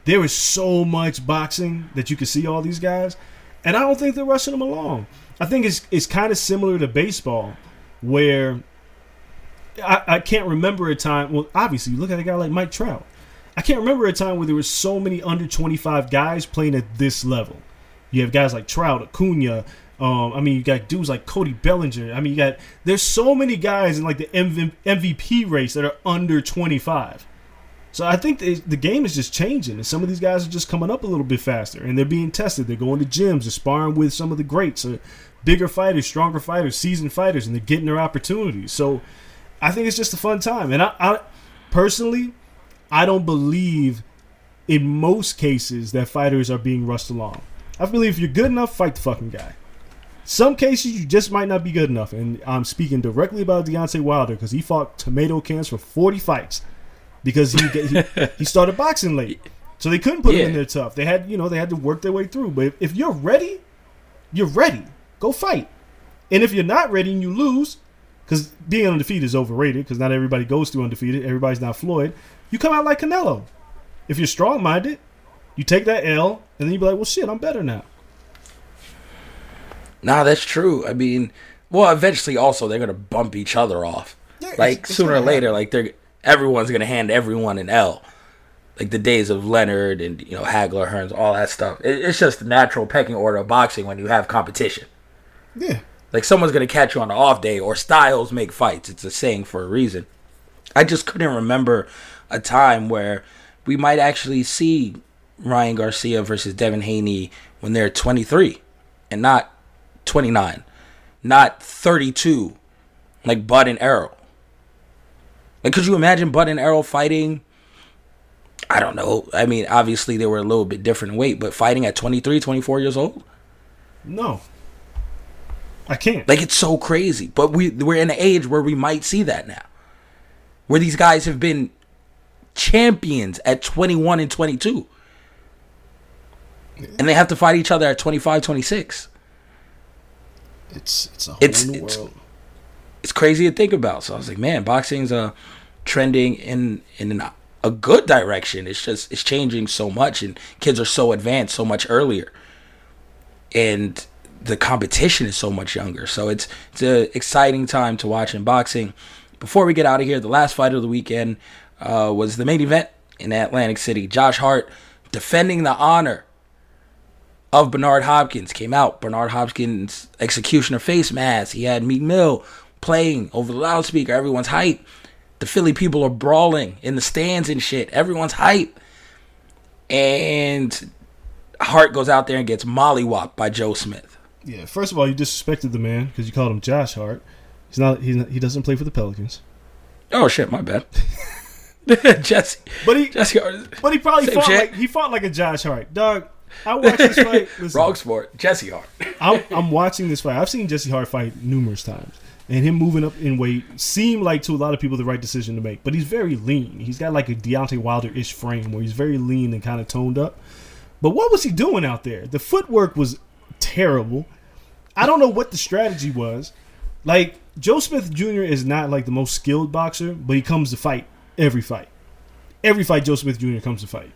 there is so much boxing that you can see all these guys, and I don't think they're rushing them along. I think it's it's kind of similar to baseball, where I, I can't remember a time. Well, obviously, you look at a guy like Mike Trout. I can't remember a time where there were so many under 25 guys playing at this level. You have guys like Trout, Acuna. Um, I mean, you got dudes like Cody Bellinger. I mean, you got there's so many guys in like the MV, MVP race that are under 25. So I think the, the game is just changing, and some of these guys are just coming up a little bit faster, and they're being tested. They're going to gyms, they're sparring with some of the greats, uh, bigger fighters, stronger fighters, seasoned fighters, and they're getting their opportunities. So I think it's just a fun time, and I, I personally, I don't believe in most cases that fighters are being rushed along. I believe if you're good enough, fight the fucking guy. Some cases you just might not be good enough, and I'm speaking directly about Deontay Wilder because he fought tomato cans for 40 fights because he he, he started boxing late. So they couldn't put him in there tough. They had, you know, they had to work their way through. But if, if you're ready, you're ready. Go fight. And if you're not ready and you lose, because being undefeated is overrated, because not everybody goes through undefeated. Everybody's not Floyd. You come out like Canelo. If you're strong minded, you take that L, and then you'd be like, well, shit, I'm better now. Nah, that's true. I mean, well, eventually, also they're gonna bump each other off. Yeah, like it's sooner or later, happen. like they're everyone's gonna hand everyone an L. Like the days of Leonard and you know Hagler, Hearns, all that stuff. It, it's just the natural pecking order of boxing when you have competition. Yeah. Like someone's gonna catch you on an off day, or styles make fights. It's a saying for a reason. I just couldn't remember a time where we might actually see Ryan Garcia versus Devin Haney when they're 23 and not 29, not 32, like Bud and Errol. Like, could you imagine Bud and Errol fighting? I don't know. I mean, obviously they were a little bit different in weight, but fighting at 23, 24 years old? No. I can't. Like it's so crazy. But we we're in an age where we might see that now. Where these guys have been champions at 21 and 22. And they have to fight each other at 25, 26. It's it's a whole It's- new it's- world. It's crazy to think about. So I was like, man, boxing's uh trending in in an, a good direction. It's just it's changing so much and kids are so advanced so much earlier. And the competition is so much younger. So it's it's an exciting time to watch in boxing. Before we get out of here, the last fight of the weekend uh, was the main event in Atlantic City. Josh Hart defending the honor of Bernard Hopkins came out. Bernard Hopkins executioner face mask. He had Meek Mill playing over the loudspeaker. Everyone's hype. The Philly people are brawling in the stands and shit. Everyone's hype. And Hart goes out there and gets mollywopped by Joe Smith. Yeah. First of all, you disrespected the man because you called him Josh Hart. He's not. He's not, he doesn't play for the Pelicans. Oh shit, my bad. Jesse, But he. Jesse Hart, But he probably fought shit. like he fought like a Josh Hart. Dog, I watched this fight. Listen, wrong sport. Jesse Hart. I'm, I'm watching this fight. I've seen Jesse Hart fight numerous times, and him moving up in weight seemed like to a lot of people the right decision to make. But he's very lean. He's got like a Deontay Wilder ish frame where he's very lean and kind of toned up. But what was he doing out there? The footwork was terrible. I don't know what the strategy was. Like Joe Smith Jr. is not like the most skilled boxer, but he comes to fight every fight. Every fight Joe Smith Jr. comes to fight.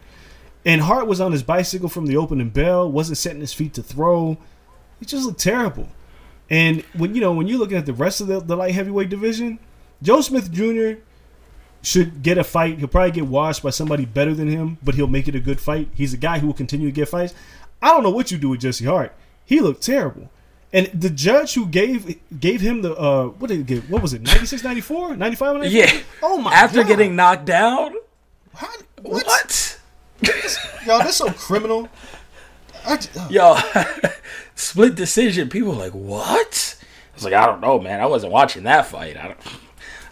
And Hart was on his bicycle from the opening bell, wasn't setting his feet to throw. He just looked terrible. And when you know when you're looking at the rest of the, the light heavyweight division, Joe Smith Jr. should get a fight. He'll probably get washed by somebody better than him, but he'll make it a good fight. He's a guy who will continue to get fights. I don't know what you do with Jesse Hart. He looked terrible. And the judge who gave gave him the uh what did he give? What was it? 96 94? 95 94? Yeah. Oh my After God. getting knocked down. How, What? what? Y'all, that's so criminal. I, uh, Yo, split decision. People are like, what? I was like, I don't know, man. I wasn't watching that fight. I don't.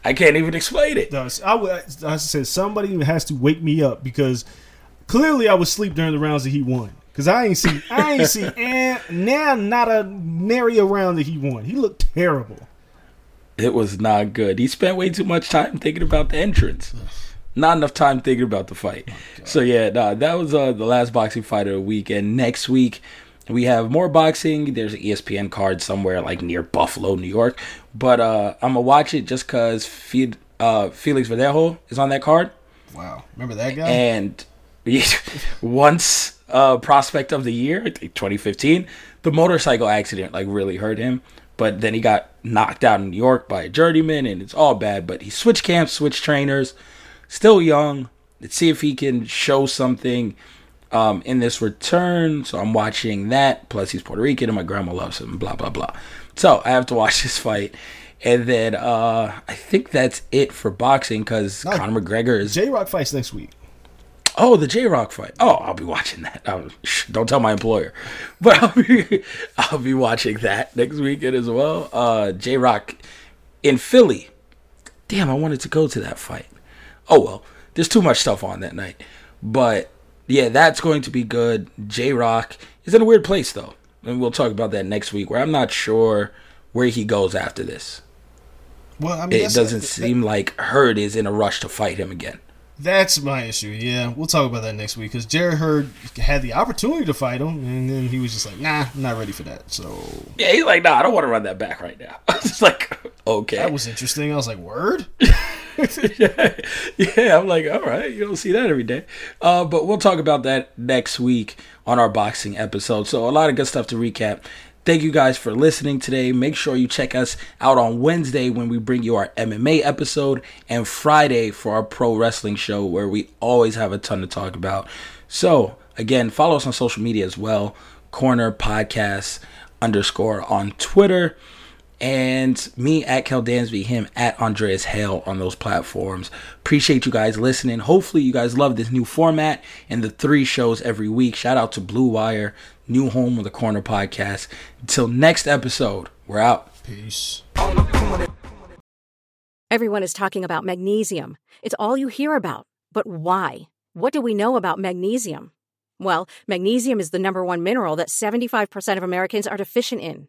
I can't even explain it. does. I would. I said somebody has to wake me up because clearly I was asleep during the rounds that he won. Cause I ain't see, I ain't see, and now not a nary a round that he won. He looked terrible. It was not good. He spent way too much time thinking about the entrance. Not enough time thinking about the fight. so yeah, nah, that was uh, the last boxing fight of the week. And next week we have more boxing. There's an ESPN card somewhere like near Buffalo, New York. But uh, I'm gonna watch it just cause Fe- uh, Felix Verdejo is on that card. wow. Remember that guy? And once uh, prospect of the year, I think 2015, the motorcycle accident like really hurt him. But then he got knocked out in New York by a journeyman, and it's all bad. But he switched camps, switched trainers, still young. Let's see if he can show something um, in this return. So I'm watching that. Plus, he's Puerto Rican, and my grandma loves him. Blah blah blah. So I have to watch this fight. And then uh, I think that's it for boxing because No. Conor McGregor is J Rock fights next week. Oh, the J Rock fight. Oh, I'll be watching that. Shh, don't tell my employer, but I'll be I'll be watching that next weekend as well. Uh, J Rock in Philly. Damn, I wanted to go to that fight. Oh well, there's too much stuff on that night, but yeah, that's going to be good. J Rock is in a weird place though, and we'll talk about that next week. Where I'm not sure where he goes after this. well, I mean, It doesn't that- seem like Hurd is in a rush to fight him again. That's my issue. Yeah, we'll talk about that next week because Jarrett Hurd had the opportunity to fight him, and then he was just like, "Nah, I'm not ready for that." So Yeah, he's like, nah, I don't want to run that back right now. it's like, okay. that was interesting. I was like, "Word." yeah, yeah, I'm like, all right, you don't see that every day. Uh, but we'll talk about that next week on our boxing episode. So a lot of good stuff to recap. Thank you guys for listening today. Make sure you check us out on Wednesday when we bring you our MMA episode and Friday for our pro wrestling show where we always have a ton to talk about. So again, follow us on social media as well. Corner Podcast underscore on Twitter and me at Kel Dansby, him at Andreas Hale on those platforms. Appreciate you guys listening. Hopefully, you guys love this new format and the three shows every week. Shout out to Blue Wire, new home of the Corner Podcast. Until next episode, we're out. Peace. Everyone is talking about magnesium. It's all you hear about. But why? What do we know about magnesium? Well, magnesium is the number one mineral that 75% of Americans are deficient in.